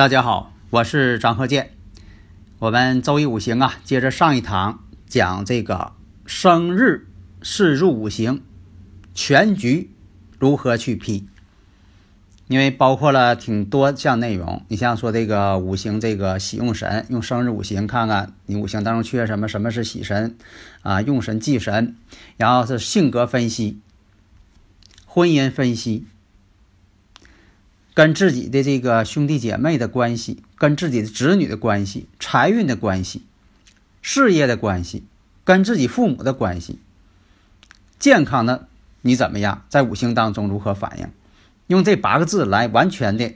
大家好，我是张鹤剑。我们周一五行啊，接着上一堂讲这个生日四柱五行全局如何去批，因为包括了挺多项内容。你像说这个五行这个喜用神，用生日五行看看你五行当中缺什么，什么是喜神啊？用神忌神，然后是性格分析、婚姻分析。跟自己的这个兄弟姐妹的关系，跟自己的子女的关系，财运的关系，事业的关系，跟自己父母的关系，健康的你怎么样，在五行当中如何反应？用这八个字来完全的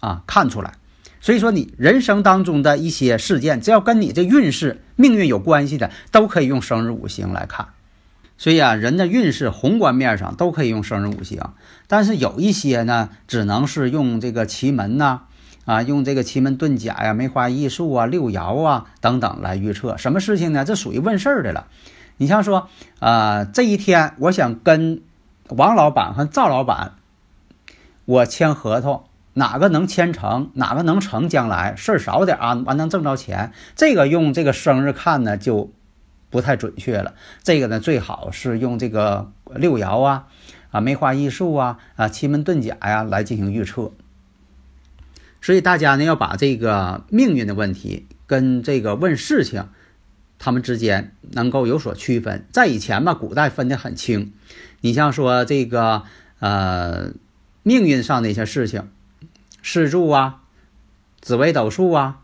啊看出来。所以说，你人生当中的一些事件，只要跟你这运势、命运有关系的，都可以用生日五行来看。所以啊，人的运势宏观面上都可以用生日五行，但是有一些呢，只能是用这个奇门呐，啊，用这个奇门遁甲呀、梅花易数啊、六爻啊等等来预测什么事情呢？这属于问事儿的了。你像说，啊，这一天我想跟王老板和赵老板，我签合同，哪个能签成，哪个能成，将来事儿少点啊，完能挣着钱。这个用这个生日看呢，就。不太准确了，这个呢最好是用这个六爻啊、啊梅花易数啊、啊奇门遁甲呀来进行预测。所以大家呢要把这个命运的问题跟这个问事情，他们之间能够有所区分。在以前吧，古代分得很清。你像说这个呃命运上的一些事情，四柱啊、紫微斗数啊。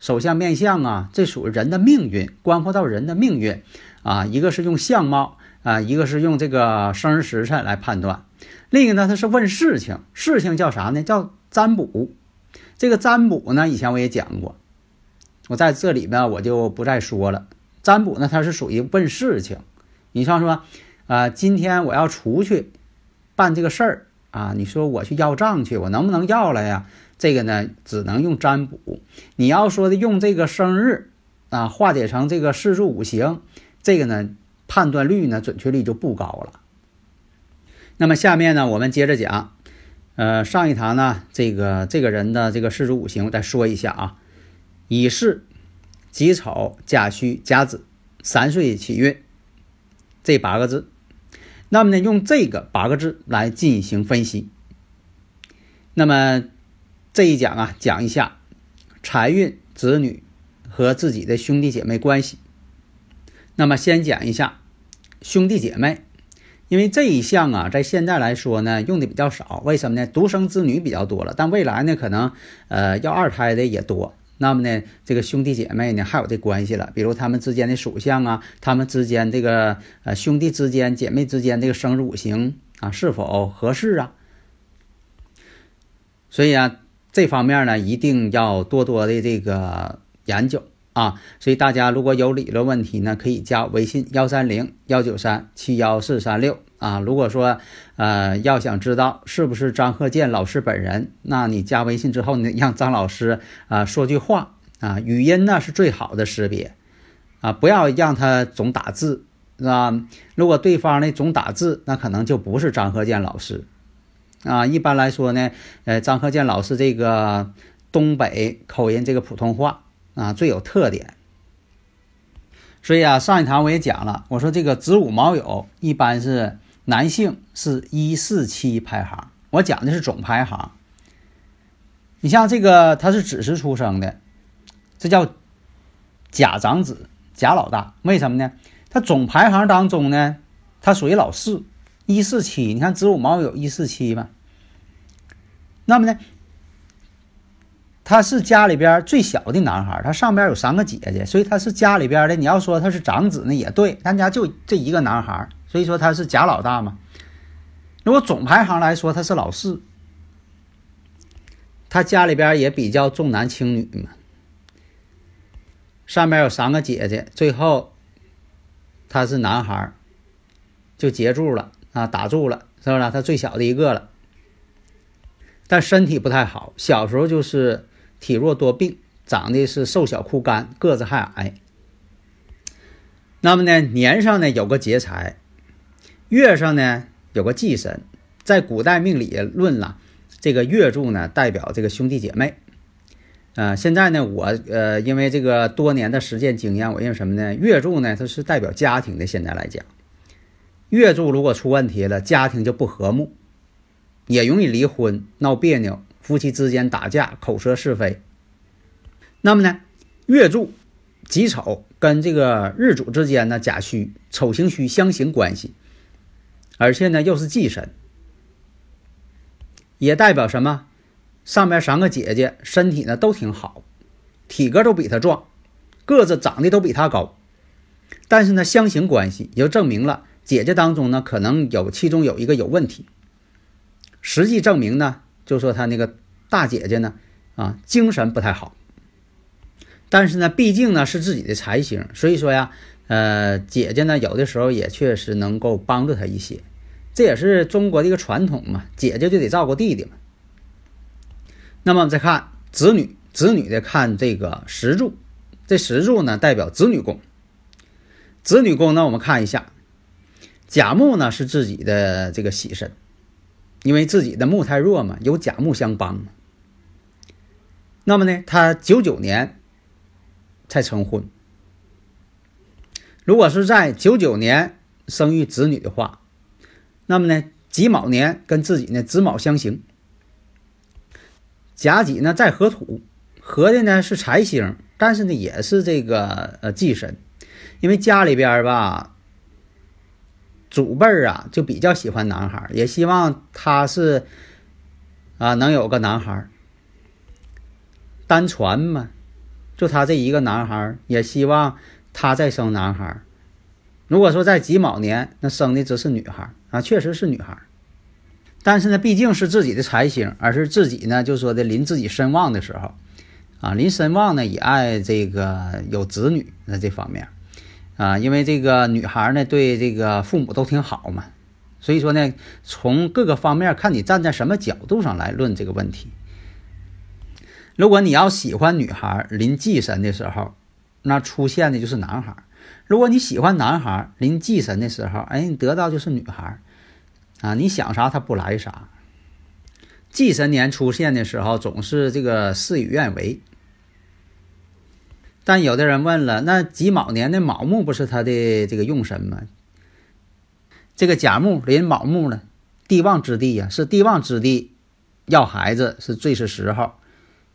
手相面相啊，这属于人的命运，关乎到人的命运啊。一个是用相貌啊，一个是用这个生日时辰来判断。另一个呢，它是问事情，事情叫啥呢？叫占卜。这个占卜呢，以前我也讲过，我在这里边我就不再说了。占卜呢，它是属于问事情。你像说啊，今天我要出去办这个事儿啊，你说我去要账去，我能不能要了呀？这个呢，只能用占卜。你要说的用这个生日啊，化解成这个四柱五行，这个呢，判断率呢，准确率就不高了。那么下面呢，我们接着讲。呃，上一堂呢，这个这个人的这个四柱五行，我再说一下啊：乙巳、己丑、甲戌、甲子，三岁起运，这八个字。那么呢，用这个八个字来进行分析。那么。这一讲啊，讲一下财运、子女和自己的兄弟姐妹关系。那么先讲一下兄弟姐妹，因为这一项啊，在现在来说呢，用的比较少。为什么呢？独生子女比较多了，但未来呢，可能呃要二胎的也多。那么呢，这个兄弟姐妹呢，还有这关系了，比如他们之间的属相啊，他们之间这个呃兄弟之间、姐妹之间这个生日五行啊，是否合适啊？所以啊，这方面呢，一定要多多的这个研究啊。所以大家如果有理论问题呢，可以加微信幺三零幺九三七幺四三六啊。如果说呃要想知道是不是张鹤健老师本人，那你加微信之后呢，让张老师啊说句话啊，语音呢是最好的识别啊，不要让他总打字是吧？如果对方呢总打字，那可能就不是张鹤健老师。啊，一般来说呢，呃，张鹤健老师这个东北口音，这个普通话啊最有特点。所以啊，上一堂我也讲了，我说这个子午卯酉一般是男性是一四七排行，我讲的是总排行。你像这个他是子时出生的，这叫甲长子，甲老大。为什么呢？他总排行当中呢，他属于老四。一四七，你看子午卯酉一四七嘛。那么呢，他是家里边最小的男孩，他上边有三个姐姐，所以他是家里边的。你要说他是长子呢，也对，他家就这一个男孩，所以说他是甲老大嘛。如果总排行来说，他是老四，他家里边也比较重男轻女嘛。上面有三个姐姐，最后他是男孩，就截住了。啊，打住了，是不是？他最小的一个了，但身体不太好，小时候就是体弱多病，长得是瘦小枯干，个子还矮。那么呢，年上呢有个劫财，月上呢有个忌神，在古代命理论了，这个月柱呢代表这个兄弟姐妹。啊，现在呢我呃因为这个多年的实践经验，我认为什么呢？月柱呢它是代表家庭的，现在来讲。月柱如果出问题了，家庭就不和睦，也容易离婚、闹别扭，夫妻之间打架、口舌是非。那么呢，月柱己丑跟这个日主之间呢，甲戌、丑刑戌相刑关系，而且呢又是忌神，也代表什么？上面三个姐姐身体呢都挺好，体格都比他壮，个子长得都比他高，但是呢相刑关系也就证明了。姐姐当中呢，可能有其中有一个有问题。实际证明呢，就说他那个大姐姐呢，啊，精神不太好。但是呢，毕竟呢是自己的财星，所以说呀，呃，姐姐呢有的时候也确实能够帮助他一些。这也是中国的一个传统嘛，姐姐就得照顾弟弟嘛。那么再看子女，子女的看这个石柱，这石柱呢代表子女宫。子女宫呢，我们看一下。甲木呢是自己的这个喜神，因为自己的木太弱嘛，有甲木相帮嘛。那么呢，他九九年才成婚。如果是在九九年生育子女的话，那么呢，己卯年跟自己呢子卯相刑，甲己呢在合土，合的呢是财星，但是呢也是这个呃忌神，因为家里边吧。祖辈儿啊，就比较喜欢男孩，也希望他是啊能有个男孩单传嘛。就他这一个男孩，也希望他再生男孩。如果说在己卯年，那生的只是女孩啊，确实是女孩。但是呢，毕竟是自己的财星，而是自己呢，就说的临自己身旺的时候啊，临身旺呢也爱这个有子女那这方面。啊，因为这个女孩呢，对这个父母都挺好嘛，所以说呢，从各个方面看你站在什么角度上来论这个问题。如果你要喜欢女孩临忌神的时候，那出现的就是男孩；如果你喜欢男孩临忌神的时候，哎，你得到就是女孩。啊，你想啥他不来啥。忌神年出现的时候，总是这个事与愿违。但有的人问了，那己卯年的卯木不是他的这个用神吗？这个甲木临卯木呢，地旺之地呀，是地旺之地，要孩子是最是时候。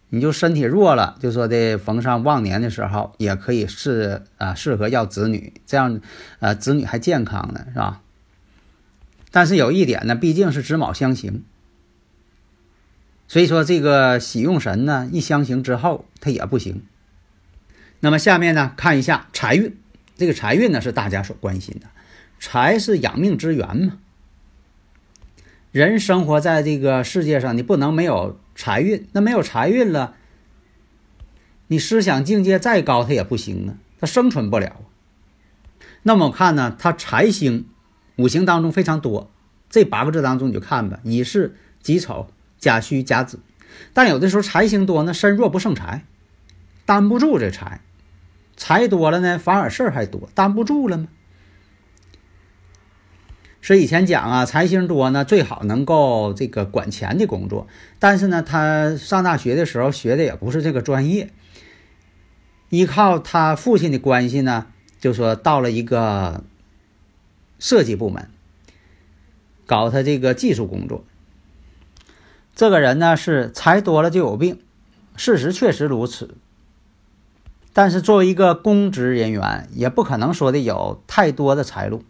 你就身体弱了，就说的逢上旺年的时候，也可以是啊，适合要子女，这样啊，子女还健康呢，是吧？但是有一点呢，毕竟是子卯相刑，所以说这个喜用神呢一相刑之后，它也不行。那么下面呢，看一下财运。这个财运呢是大家所关心的，财是养命之源嘛。人生活在这个世界上，你不能没有财运。那没有财运了，你思想境界再高，它也不行啊，它生存不了。那么我看呢，它财星五行当中非常多，这八个字当中你就看吧，乙巳、己丑、甲戌、甲子。但有的时候财星多呢，身弱不胜财，担不住这财。财多了呢，反而事儿还多，担不住了吗？所以以前讲啊，财星多呢，最好能够这个管钱的工作。但是呢，他上大学的时候学的也不是这个专业，依靠他父亲的关系呢，就说到了一个设计部门，搞他这个技术工作。这个人呢是财多了就有病，事实确实如此。但是作为一个公职人员，也不可能说的有太多的财路。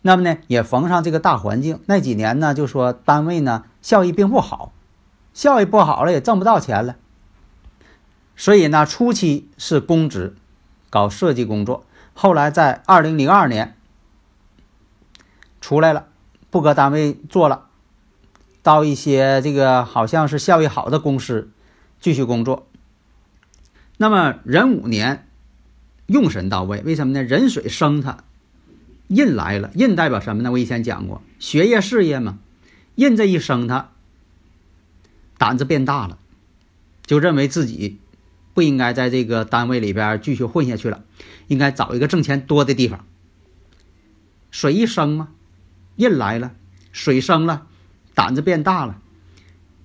那么呢，也逢上这个大环境，那几年呢，就说单位呢效益并不好，效益不好了，也挣不到钱了。所以呢，初期是公职，搞设计工作。后来在二零零二年出来了，不搁单位做了，到一些这个好像是效益好的公司继续工作。那么壬午年，用神到位，为什么呢？壬水生他，印来了，印代表什么呢？我以前讲过，学业事业嘛。印这一生他，胆子变大了，就认为自己不应该在这个单位里边继续混下去了，应该找一个挣钱多的地方。水一生嘛，印来了，水生了，胆子变大了，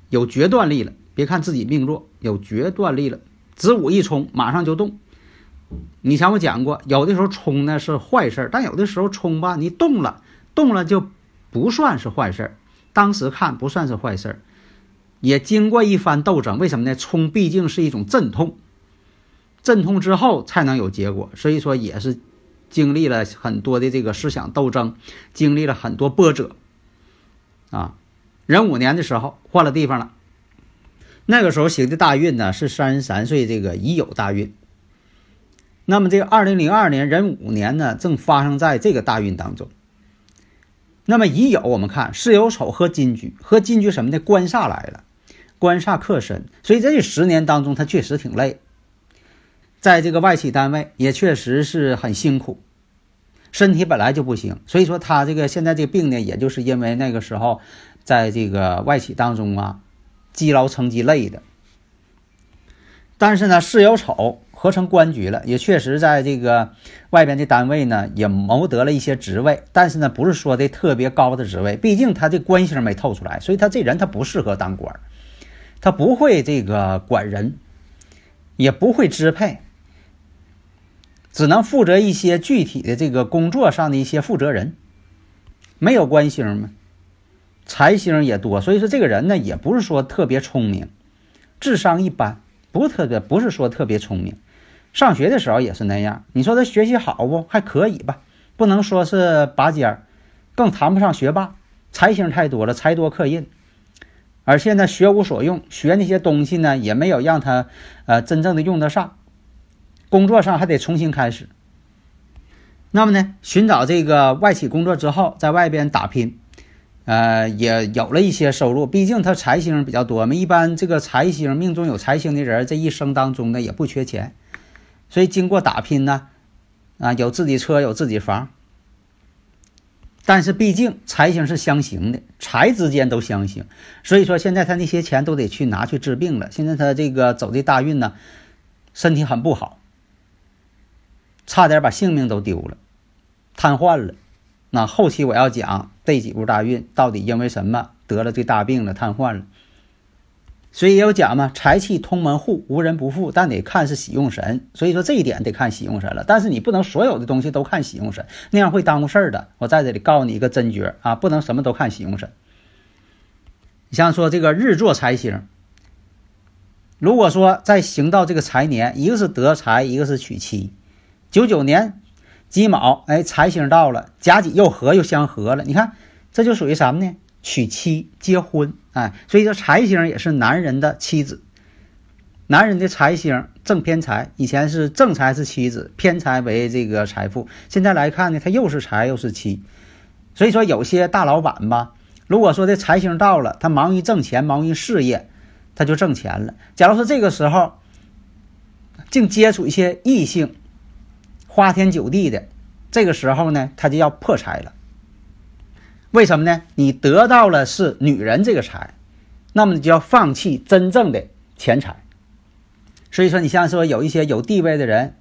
有决断力了。别看自己命弱，有决断力了。子午一冲，马上就动。你像我讲过，有的时候冲呢是坏事但有的时候冲吧，你动了，动了就不算是坏事当时看不算是坏事也经过一番斗争。为什么呢？冲毕竟是一种阵痛，阵痛之后才能有结果。所以说也是经历了很多的这个思想斗争，经历了很多波折啊。壬午年的时候换了地方了。那个时候行的大运呢是三十三岁这个乙酉大运，那么这个二零零二年壬午年呢正发生在这个大运当中。那么乙酉我们看巳酉丑和金局，和金局什么的官煞来了，官煞克身，所以这十年当中他确实挺累，在这个外企单位也确实是很辛苦，身体本来就不行，所以说他这个现在这个病呢，也就是因为那个时候在这个外企当中啊。积劳成疾累的，但是呢，巳酉丑合成官局了，也确实在这个外边的单位呢，也谋得了一些职位，但是呢，不是说的特别高的职位，毕竟他这官星没透出来，所以他这人他不适合当官，他不会这个管人，也不会支配，只能负责一些具体的这个工作上的一些负责人，没有官星吗？财星也多，所以说这个人呢，也不是说特别聪明，智商一般，不是特别，不是说特别聪明。上学的时候也是那样。你说他学习好不？还可以吧，不能说是拔尖儿，更谈不上学霸。财星太多了，财多克印，而现在学无所用，学那些东西呢，也没有让他呃真正的用得上，工作上还得重新开始。那么呢，寻找这个外企工作之后，在外边打拼。呃，也有了一些收入，毕竟他财星比较多嘛。一般这个财星命中有财星的人，这一生当中呢也不缺钱，所以经过打拼呢，啊，有自己车，有自己房。但是毕竟财星是相刑的，财之间都相刑，所以说现在他那些钱都得去拿去治病了。现在他这个走的大运呢，身体很不好，差点把性命都丢了，瘫痪了。那后期我要讲这几步大运到底因为什么得了这大病了瘫痪了，所以也有讲嘛，财气通门户，无人不富，但得看是喜用神。所以说这一点得看喜用神了，但是你不能所有的东西都看喜用神，那样会耽误事儿的。我在这里告诉你一个真诀啊，不能什么都看喜用神。你像说这个日坐财星，如果说在行到这个财年，一个是得财，一个是娶妻，九九年。己卯，哎，财星到了，甲己又合又相合了。你看，这就属于什么呢？娶妻结婚，哎，所以说财星也是男人的妻子。男人的财星正偏财，以前是正财是妻子，偏财为这个财富。现在来看呢，他又是财又是妻。所以说有些大老板吧，如果说这财星到了，他忙于挣钱，忙于事业，他就挣钱了。假如说这个时候，净接触一些异性，花天酒地的，这个时候呢，他就要破财了。为什么呢？你得到了是女人这个财，那么你就要放弃真正的钱财。所以说，你像说有一些有地位的人，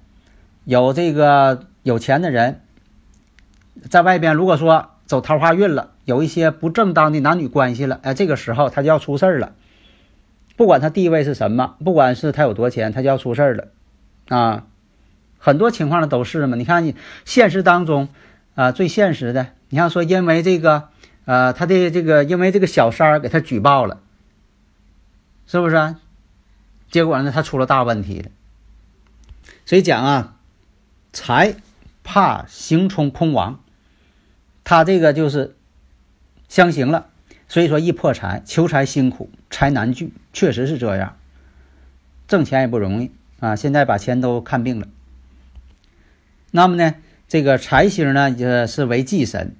有这个有钱的人，在外边如果说走桃花运了，有一些不正当的男女关系了，哎，这个时候他就要出事儿了。不管他地位是什么，不管是他有多钱，他就要出事儿了。啊，很多情况呢都是嘛。你看你现实当中啊，最现实的，你像说因为这个，呃，他的这个因为这个小三儿给他举报了，是不是？结果呢，他出了大问题了。所以讲啊，财怕行冲空亡，他这个就是相刑了。所以说易破财，求财辛苦，财难聚，确实是这样。挣钱也不容易。啊，现在把钱都看病了。那么呢，这个财星呢，也是为忌神，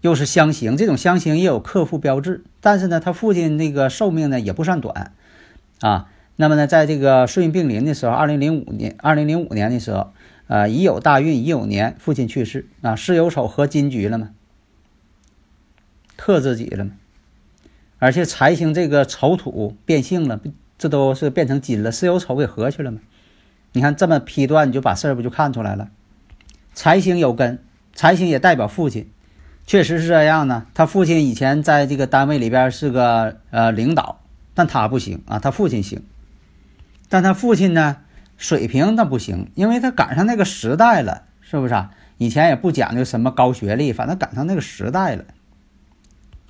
又是相刑。这种相刑也有克父标志，但是呢，他父亲那个寿命呢也不算短啊。那么呢，在这个顺运并临的时候，二零零五年，二零零五年的时候，呃，乙酉大运，乙酉年，父亲去世啊，巳酉丑合金局了嘛，克自己了嘛，而且财星这个丑土变性了。这都是变成金了，巳酉丑给合去了吗？你看这么批断，你就把事儿不就看出来了？财星有根，财星也代表父亲，确实是这样呢。他父亲以前在这个单位里边是个呃领导，但他不行啊，他父亲行，但他父亲呢水平那不行，因为他赶上那个时代了，是不是啊？以前也不讲究什么高学历，反正赶上那个时代了，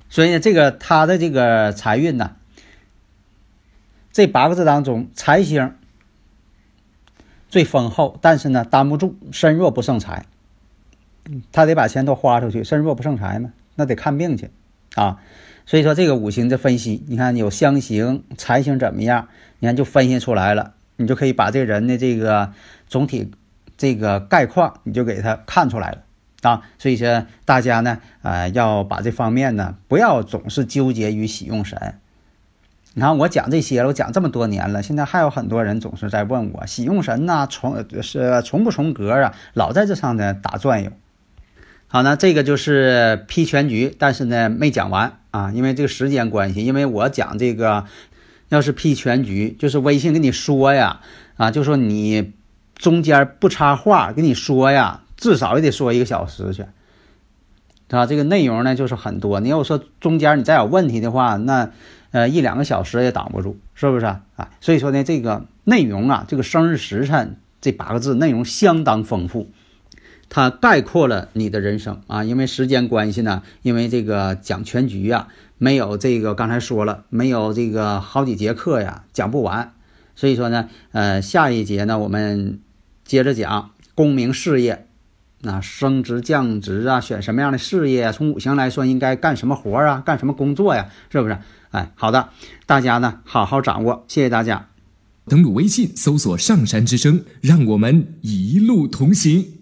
所以呢，这个他的这个财运呢。这八个字当中，财星最丰厚，但是呢，担不住，身弱不胜财。他得把钱都花出去，身弱不胜财嘛，那得看病去啊。所以说，这个五行的分析，你看有相刑、财星怎么样？你看就分析出来了，你就可以把这人的这个总体这个概况，你就给他看出来了啊。所以说，大家呢，呃，要把这方面呢，不要总是纠结于喜用神。你看我讲这些了，我讲这么多年了，现在还有很多人总是在问我喜用神呐，重是重不重格啊，老在这上呢打转悠。好，那这个就是批全局，但是呢没讲完啊，因为这个时间关系，因为我讲这个要是批全局，就是微信跟你说呀，啊，就说你中间不插话跟你说呀，至少也得说一个小时去，啊，这个内容呢就是很多，你要说中间你再有问题的话，那。呃，一两个小时也挡不住，是不是啊？所以说呢，这个内容啊，这个生日时辰这八个字内容相当丰富，它概括了你的人生啊。因为时间关系呢，因为这个讲全局呀，没有这个刚才说了，没有这个好几节课呀，讲不完。所以说呢，呃，下一节呢，我们接着讲功名事业，那升职降职啊，选什么样的事业？从五行来说，应该干什么活啊？干什么工作呀？是不是？哎，好的，大家呢好好掌握，谢谢大家。登录微信搜索“上山之声”，让我们一路同行。